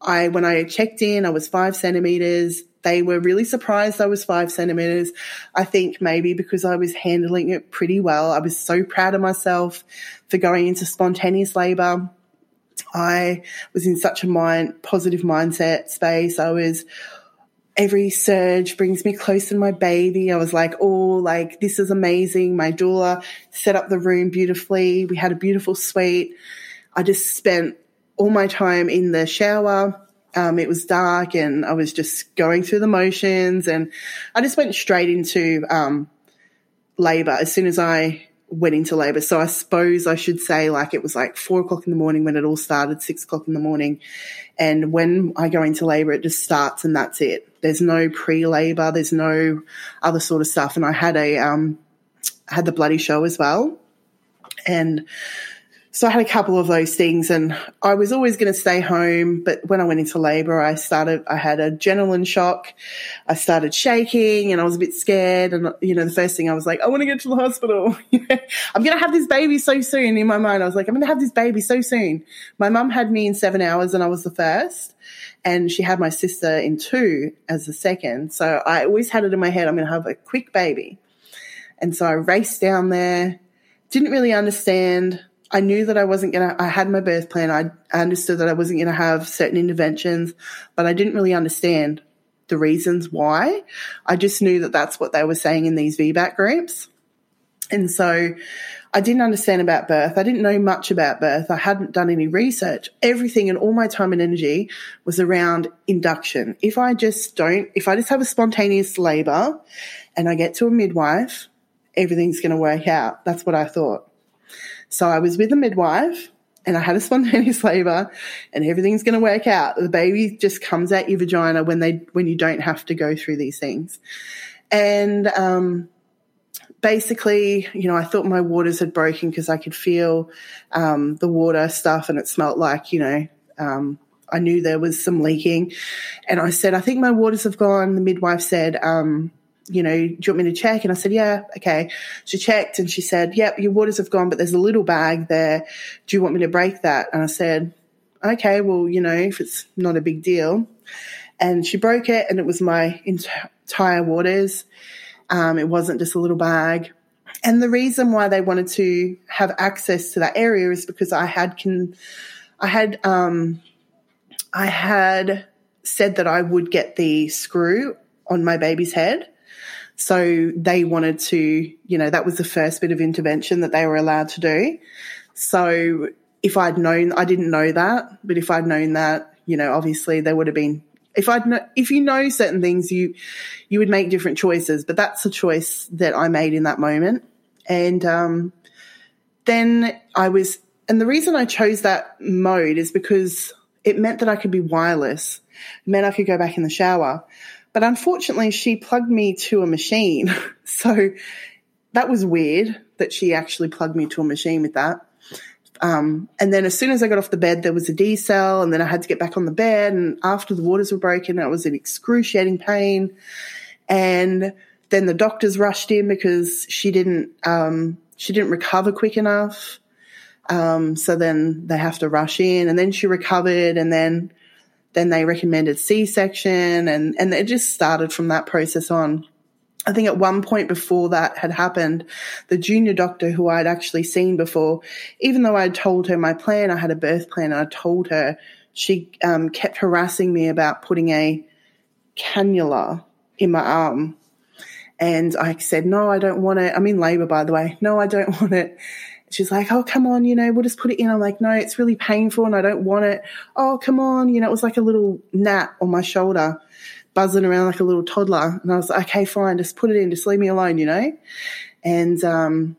I, when I checked in, I was five centimeters. They were really surprised I was five centimeters. I think maybe because I was handling it pretty well. I was so proud of myself for going into spontaneous labor. I was in such a mind, positive mindset space. I was, every surge brings me closer to my baby. I was like, oh, like this is amazing. My doula set up the room beautifully. We had a beautiful suite. I just spent all my time in the shower um, it was dark and I was just going through the motions and I just went straight into um, labor as soon as I went into labor. So I suppose I should say like it was like four o'clock in the morning when it all started, six o'clock in the morning. And when I go into labor, it just starts and that's it. There's no pre labor. There's no other sort of stuff. And I had a, um, had the bloody show as well. And so I had a couple of those things and I was always going to stay home. But when I went into labor, I started, I had adrenaline shock. I started shaking and I was a bit scared. And, you know, the first thing I was like, I want to get to the hospital. [laughs] I'm going to have this baby so soon. In my mind, I was like, I'm going to have this baby so soon. My mum had me in seven hours and I was the first. And she had my sister in two as the second. So I always had it in my head, I'm going to have a quick baby. And so I raced down there, didn't really understand I knew that I wasn't going to, I had my birth plan. I, understood that I wasn't going to have certain interventions, but I didn't really understand the reasons why. I just knew that that's what they were saying in these VBAC groups. And so I didn't understand about birth. I didn't know much about birth. I hadn't done any research. Everything and all my time and energy was around induction. If I just don't, if I just have a spontaneous labor and I get to a midwife, everything's going to work out. That's what I thought. So I was with a midwife and I had a spontaneous [laughs] labor and everything's going to work out. The baby just comes out your vagina when they, when you don't have to go through these things. And, um, basically, you know, I thought my waters had broken because I could feel, um, the water stuff and it smelt like, you know, um, I knew there was some leaking and I said, I think my waters have gone. The midwife said, um, you know, do you want me to check? And I said, yeah, okay. She checked and she said, yep, your waters have gone, but there's a little bag there. Do you want me to break that? And I said, okay, well, you know, if it's not a big deal. And she broke it and it was my entire waters. Um, it wasn't just a little bag. And the reason why they wanted to have access to that area is because I had can, I had, um, I had said that I would get the screw on my baby's head. So they wanted to, you know, that was the first bit of intervention that they were allowed to do. So if I'd known, I didn't know that, but if I'd known that, you know, obviously there would have been, if I'd, know, if you know certain things, you, you would make different choices, but that's a choice that I made in that moment. And, um, then I was, and the reason I chose that mode is because it meant that I could be wireless. It meant I could go back in the shower. But unfortunately, she plugged me to a machine. [laughs] so that was weird that she actually plugged me to a machine with that. Um, and then as soon as I got off the bed, there was a decel, and then I had to get back on the bed. And after the waters were broken, I was in excruciating pain. And then the doctors rushed in because she didn't um, she didn't recover quick enough. Um, so then they have to rush in, and then she recovered, and then then they recommended C section, and and it just started from that process on. I think at one point before that had happened, the junior doctor who I'd actually seen before, even though I'd told her my plan, I had a birth plan, I told her, she um, kept harassing me about putting a cannula in my arm. And I said, no, I don't want it. I'm in labor, by the way. No, I don't [laughs] want it. She's like, oh, come on, you know, we'll just put it in. I'm like, no, it's really painful and I don't want it. Oh, come on. You know, it was like a little gnat on my shoulder buzzing around like a little toddler. And I was like, okay, fine, just put it in, just leave me alone, you know? And um,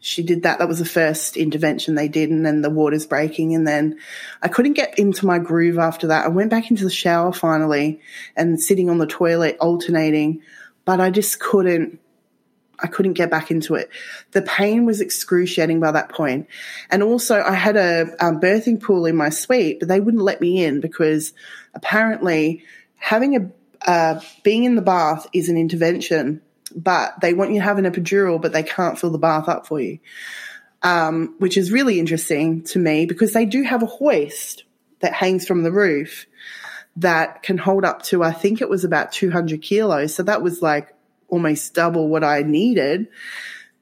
she did that. That was the first intervention they did. And then the water's breaking. And then I couldn't get into my groove after that. I went back into the shower finally and sitting on the toilet, alternating, but I just couldn't. I couldn't get back into it. The pain was excruciating by that point. And also, I had a um, birthing pool in my suite, but they wouldn't let me in because apparently having a uh, being in the bath is an intervention, but they want you to have an epidural, but they can't fill the bath up for you, um, which is really interesting to me because they do have a hoist that hangs from the roof that can hold up to I think it was about 200 kilos. So that was like almost double what I needed.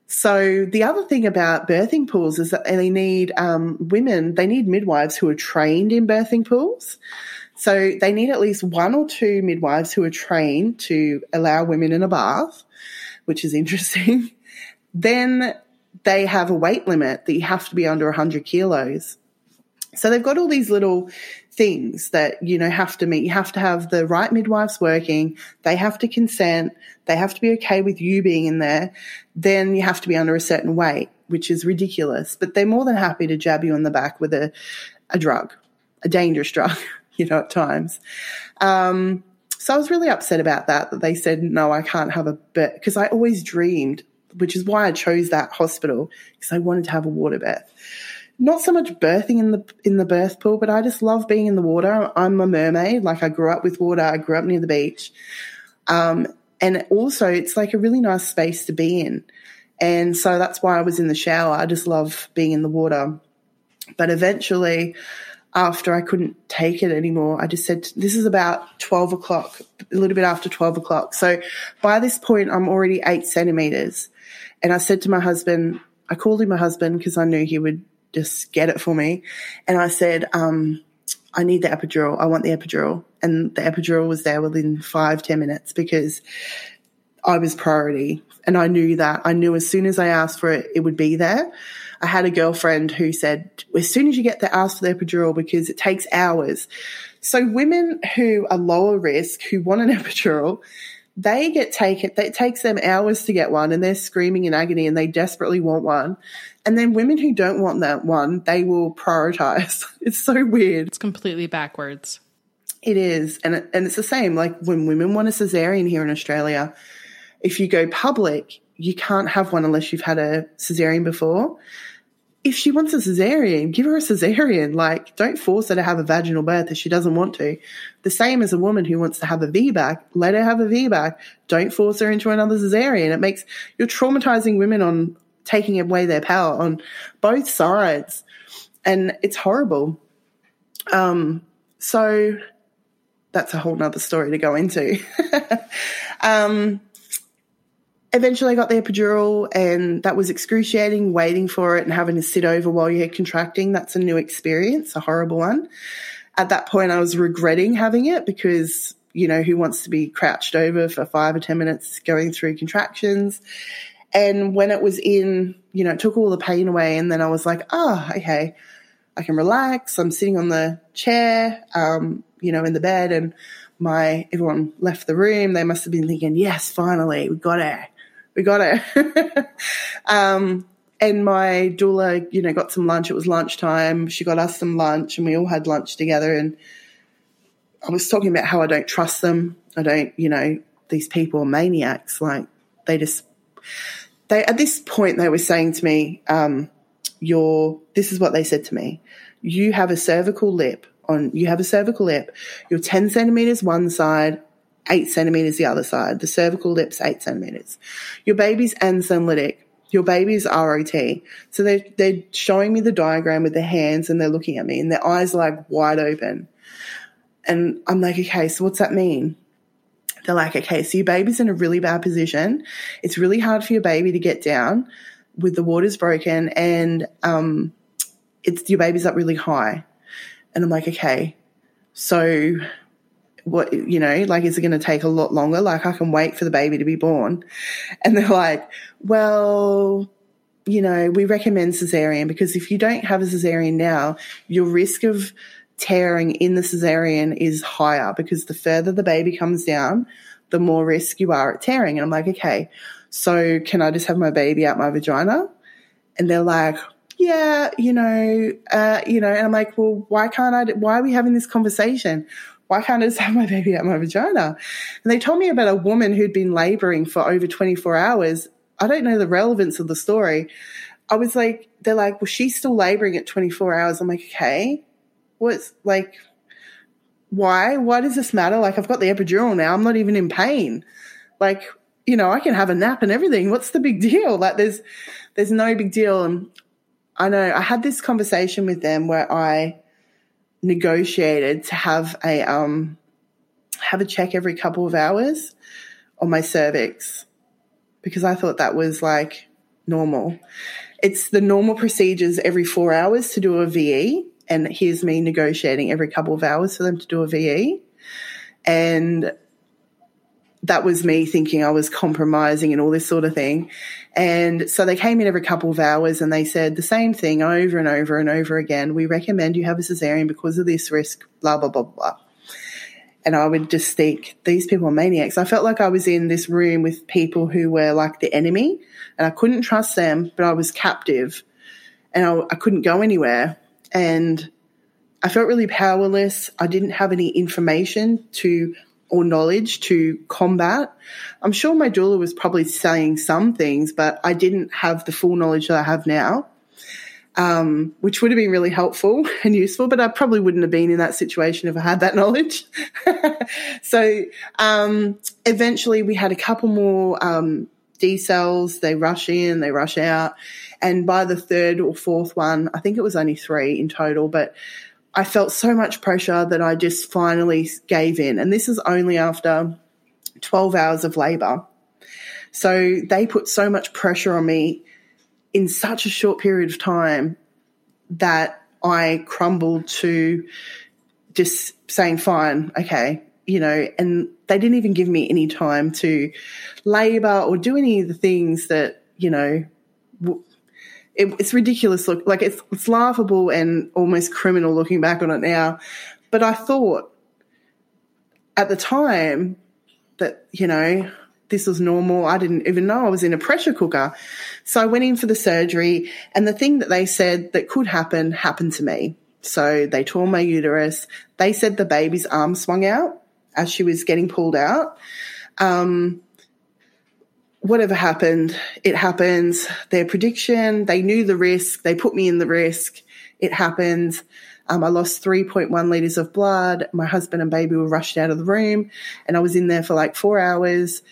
So the other thing about birthing pools is that they need um, women, they need midwives who are trained in birthing pools. So they need at least one or two midwives who are trained to allow women in a bath, which is [laughs] interesting. then they have a weight limit that you have to be under 100 kilos. So they've got all these little things that, you know, have to meet. You have to have the right midwives working. They have to consent. They have to be okay with you being in there. Then you have to be under a certain weight, which is ridiculous. But they're more than happy to jab you in the back with a, a drug, a dangerous drug. [laughs] you know, at times. Um, so I was really upset about that, that they said, no, I can't have a birth, because I always dreamed, which is why I chose that hospital, because I wanted to have a water birth. Not so much birthing in the in the birth pool, but I just love being in the water. I'm a mermaid. Like I grew up with water. I grew up near the beach. Um, and also it's like a really nice space to be in. And so that's why I was in the shower. I just love being in the water. But eventually, after I couldn't take it anymore, I just said, this is about 12 o'clock, a little bit after 12 o'clock. So by this point, I'm already eight centimeters. And I said to my husband, I called him my husband because I knew he would just get it for me. And I said, um, I need the epidural. I want the epidural. And the epidural was there within five, ten minutes because I was priority. And I knew that. I knew as soon as I asked for it, it would be there. I had a girlfriend who said, as soon as you get the ask for the epidural, because it takes hours. So women who are lower risk, who want an [laughs] epidural, they get taken, it takes them hours to get one and they're screaming in agony and they desperately want one. And then women who don't want that one, they will prioritize. [laughs] It's so weird. It's completely backwards. It is. And, it, and it's the same. Like when women want a cesarean here in Australia, if you go public, you can't have one unless you've had a cesarean before if she wants a cesarean, give her a cesarean. Like, don't force her to have a vaginal birth if she doesn't want to. The same as a woman who wants to have a VBAC, let her have a VBAC. Don't force her into another cesarean. It makes, you're traumatizing women on taking away their power on both sides. And it's horrible. Um, so that's a whole nother story to go into. [laughs] um, eventually I got the epidural and that was excruciating waiting for it and having to sit over while you're contracting. That's a new experience, a horrible one. At that point, I was regretting having it because, you know, who wants to be crouched over for five or 10 minutes going through contractions? And when it was in, you know, it took all the pain away. And then I was like, oh, okay, I can relax. I'm sitting on the chair, um, you know, in the bed and my, everyone left the room. They must have been thinking, yes, finally, we got it we got it. [laughs] um, and my doula, you know, got some lunch. It was lunchtime. She got us some lunch and we all had lunch together. And I was talking about how I don't trust them. I don't, you know, these people are maniacs. Like they just, they, at this point, they were saying to me, um, your, this is what they said to me. You have a cervical lip on, you have a cervical lip. You're 10 centimeters one side, eight centimeters the other side. The cervical lip's eight centimeters. Your baby's asynclitic. Your baby's ROT. So they're, they're showing me the diagram with their hands and they're looking at me and their eyes are like wide open. And I'm like, okay, so what's that mean? They're like, okay, so your baby's in a really bad position. It's really hard for your baby to get down with the water's broken and um, it's your baby's up really high. And I'm like, okay, so what, you know, like, is it going to take a lot longer? Like, I can wait for the baby to be born. And they're like, well, you know, we recommend cesarean because if you don't have a cesarean now, your risk of tearing in the cesarean is higher because the further the baby comes down, the more risk you are at tearing. And I'm like, okay, so can I just have my baby out my vagina? And they're like, yeah, you know, uh, you know, and I'm like, well, why can't I, why are we having this conversation? Why can't I just have my [laughs] baby out my vagina? And they told me about a woman who'd been laboring for over 24 hours. I don't know the relevance of the story. I was like, they're like, well, she's still laboring at 24 hours. I'm like, okay, what's like, why? Why does this matter? Like, I've got the epidural now. I'm not even in pain. Like, you know, I can have a nap and everything. What's the big deal? Like, there's, there's no big deal. And I know I had this conversation with them where I negotiated to have a, um, have a check every couple of hours on my cervix because I thought that was like normal. It's the normal procedures every four hours to do a VE and here's me negotiating every couple of hours for them to do a VE. And that was me thinking I was compromising and all this sort of thing. And so they came in every couple of hours and they said the same thing over and over and over again. We recommend you have a cesarean because of this risk, blah, blah, blah, blah. And I would just think, these people are maniacs. I felt like I was in this room with people who were like the enemy and I couldn't trust them, but I was captive and I, I couldn't go anywhere and I felt really powerless. I didn't have any information to or knowledge to combat. I'm sure my doula was probably saying some things, but I didn't have the full knowledge that I have now, um, which would have been really helpful [laughs] and useful, but I probably wouldn't have been in that situation if I had that [laughs] knowledge. [laughs] so um, eventually we had a couple more um, decels. They rush in, they rush out. And by the third or fourth one, I think it was only three in total, but I felt so much pressure that I just finally gave in. And this is only after 12 hours of labor. So they put so much pressure on me in such a short period of time that I crumbled to just saying, fine, okay, you know, and they didn't even give me any time to labor or do any of the things that, you know, it, it's ridiculous. Look, like it's, it's laughable and almost criminal looking back on it now. But I thought at the time that, you know, this was normal. I didn't even know I was in a pressure cooker. So I went in for the surgery and the thing that they said that could happen happened to me. So they tore my uterus. They said the baby's arm swung out as she was getting pulled out. Um, whatever happened, it happens. Their prediction, they knew the risk, they put me in the risk. It happened. Um, I lost 3.1 litres of blood. My husband and baby were rushed out of the room, and I was in there for like four hours.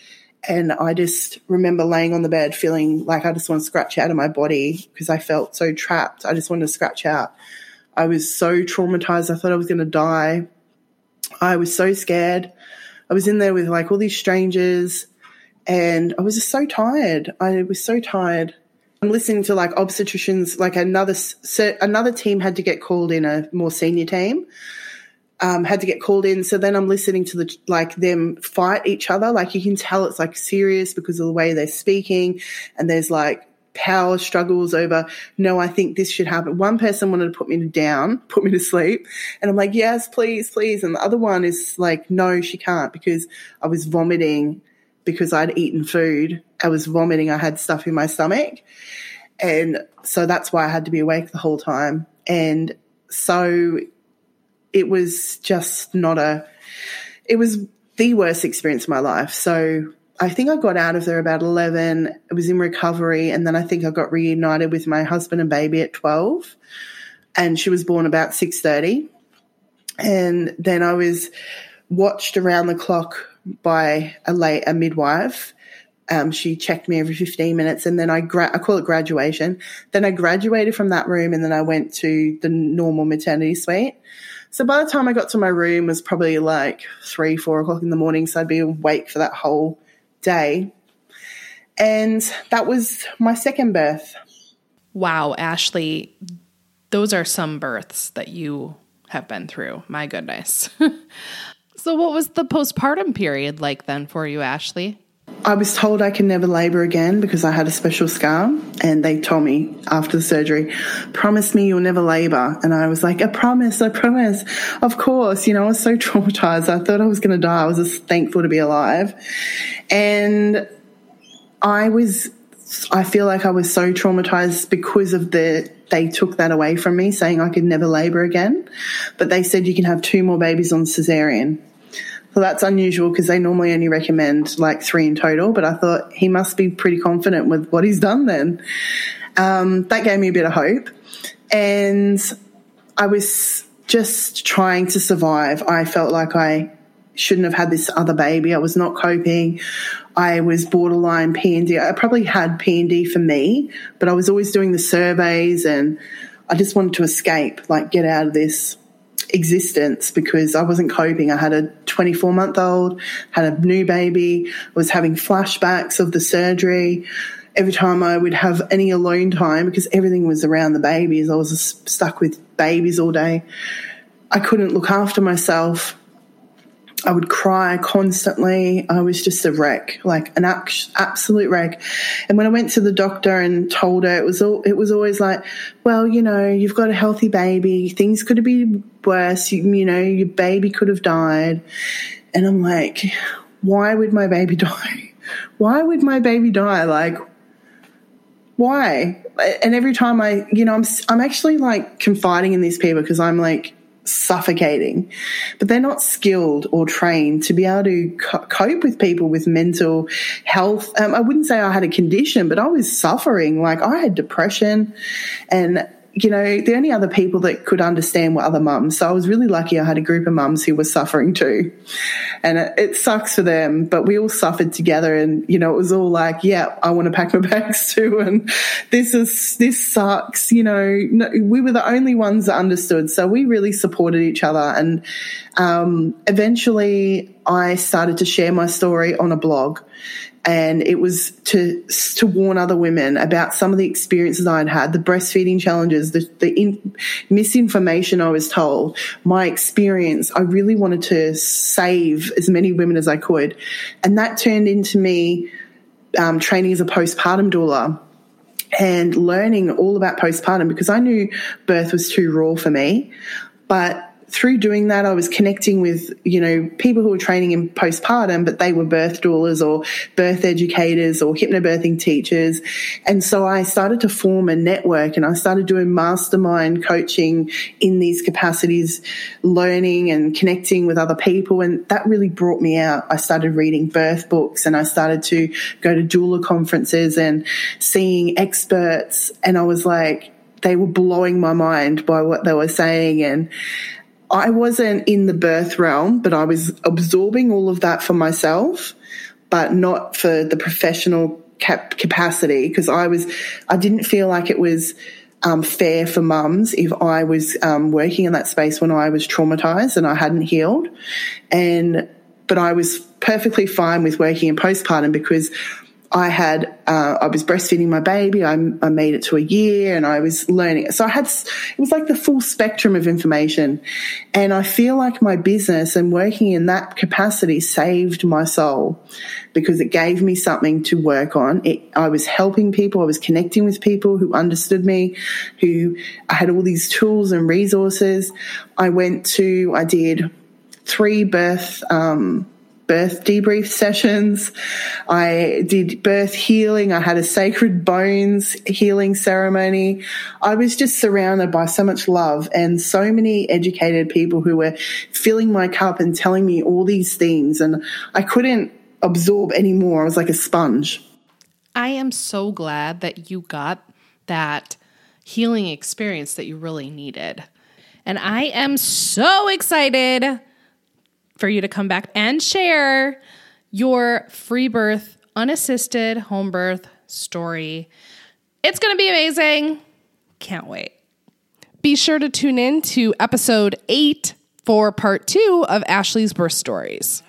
And I just remember laying on the bed feeling like I just want to scratch out of my body because I felt so trapped. I just wanted to scratch out. I was so traumatized. I thought I was going to die. I was so scared. I was in there with like all these strangers and I was just so tired. I was so tired. I'm listening to like obstetricians, like another so another team had to get called in, a more senior team. Um, had to get called in. So then I'm listening to the like them fight each other. Like you can tell it's like serious because of the way they're speaking, and there's like power struggles over. No, I think this should happen. One person wanted to put me down, [laughs] put me to sleep, and I'm like, yes, please, please. And the other one is like, no, she can't because I was vomiting because I'd eaten food. I was vomiting. I had stuff in my stomach. And so that's why I had to be awake the whole time. And so it was just not a, it was the worst experience of my life. So I think I got out of there about 11. I was in recovery. And then I think I got reunited with my husband and baby at 12. And she was born about 6.30. And then I was watched around the clock by a late, a midwife. Um, she checked me every 15 minutes and then I, gra- I call it graduation. Then I graduated from that room and then I went to the normal maternity suite. So by the time I got to my room it was probably like three, four o'clock in the morning. So I'd be awake for that whole day. And that was my second birth. Wow, Ashley, those are some births that you have been through. My goodness. [laughs] so, what was the postpartum period like then for you, Ashley? I was told I can never labor again because I had a special scar, and they told me after the surgery, promise me you'll never labor. And I was like, I promise, I promise. Of course, you know, I was so [laughs] traumatized. I thought I was going to die. I was just thankful to be alive. And I was, I feel like I was so traumatized because of the, they took that away from me, saying I could never labor again. But they said you can have two more babies on cesarean. Well, that's unusual because they normally only recommend like three in total, but I thought he must be pretty confident with what he's done then. Um, that gave me a bit of hope. And I was just trying to survive. I felt like I shouldn't have had this other baby. I was not coping. I was borderline PND. I probably had PND for me, but I was always doing the surveys and I just wanted to escape, like get out of this existence because I wasn't coping. I had a 24 month old, had a new baby, was having flashbacks of the surgery. Every time I would have any alone time, because everything was around the babies, I was stuck with babies all day. I couldn't look after myself. I would cry constantly. I was just a wreck, like an absolute wreck. And when I went to the doctor and told her, it was all, it was always like, well, you know, you've got a healthy baby. Things could have been worse. You, you know, your baby could have died. And I'm like, why would my baby [laughs] die? Why would my baby die? Like, why? And every time I, you know, I'm, I'm actually like confiding in these people because I'm like, suffocating. But they're not skilled or trained to be able to co- cope with people with mental health. Um, I wouldn't say I had a condition, but I was suffering. Like I had depression and you know, the only other people that could understand were other mums. So I was really lucky I had a group of mums who were suffering too. And it, it, sucks for them, but we all suffered together. And, you know, it was all like, yeah, I want to pack my [laughs] bags too. And this is, this sucks. You know, no, we were the only ones that understood. So we really supported each other. And um, eventually I started to share my story on a blog and it was to to warn other women about some of the experiences I'd had, the breastfeeding challenges, the, the in, misinformation I was told, my experience. I really wanted to save as many women as I could, and that turned into me um, training as a postpartum doula and learning all about postpartum because I knew birth was too raw for me, but through doing that, I was connecting with, you know, people who were training in postpartum, but they were birth doulas or birth educators or hypnobirthing teachers. And so I started to form a network and I started doing mastermind coaching in these capacities, learning and connecting with other people. And that really brought me out. I started reading birth books and I started to go to doula conferences and seeing experts. And I was like, they were blowing my mind by what they were saying. And I wasn't in the birth realm, but I was absorbing all of that for myself, but not for the professional cap- capacity because I was, I didn't feel like it was um, fair for mums if I was um, working in that space when I was traumatized and I hadn't healed. And, but I was perfectly fine with working in postpartum because I had, uh, I was breastfeeding my baby. I, I, made it to a year and I was learning. So I had, it was like the full spectrum of information. And I feel like my business and working in that capacity saved my soul because it gave me something to work on. It, I was helping people. I was connecting with people who understood me, who I had all these tools and resources. I went to, I did three birth, um, birth debrief sessions. I did birth healing. I had a sacred bones healing ceremony. I was just surrounded by so much love and so many educated people who were filling my cup and telling me all these things. And I couldn't absorb anymore. I was like a sponge. I am so glad that you got that healing experience that you really needed. And I am so excited for you to come back and share your free birth, unassisted home birth story. It's going to be amazing. Can't wait. Be sure to tune in to episode eight for part two of Ashley's birth stories.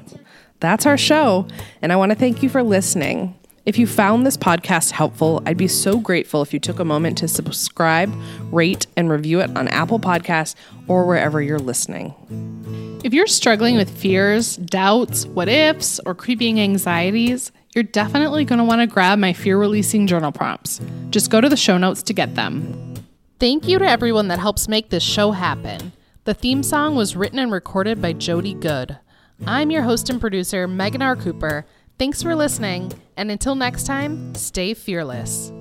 That's our show, and I want to thank you for listening. If you found this podcast helpful, I'd be so grateful if you took a moment to subscribe, rate, and review it on Apple Podcasts or wherever you're listening. If you're struggling with fears, doubts, what ifs, or creeping anxieties, you're definitely going to want to grab my fear releasing journal prompts. Just go to the show notes to get them. Thank you to everyone that helps make this show happen. The theme song was written and recorded by Jody Good. I'm your host and producer, Megan R. Cooper. Thanks for listening, and until next time, stay fearless.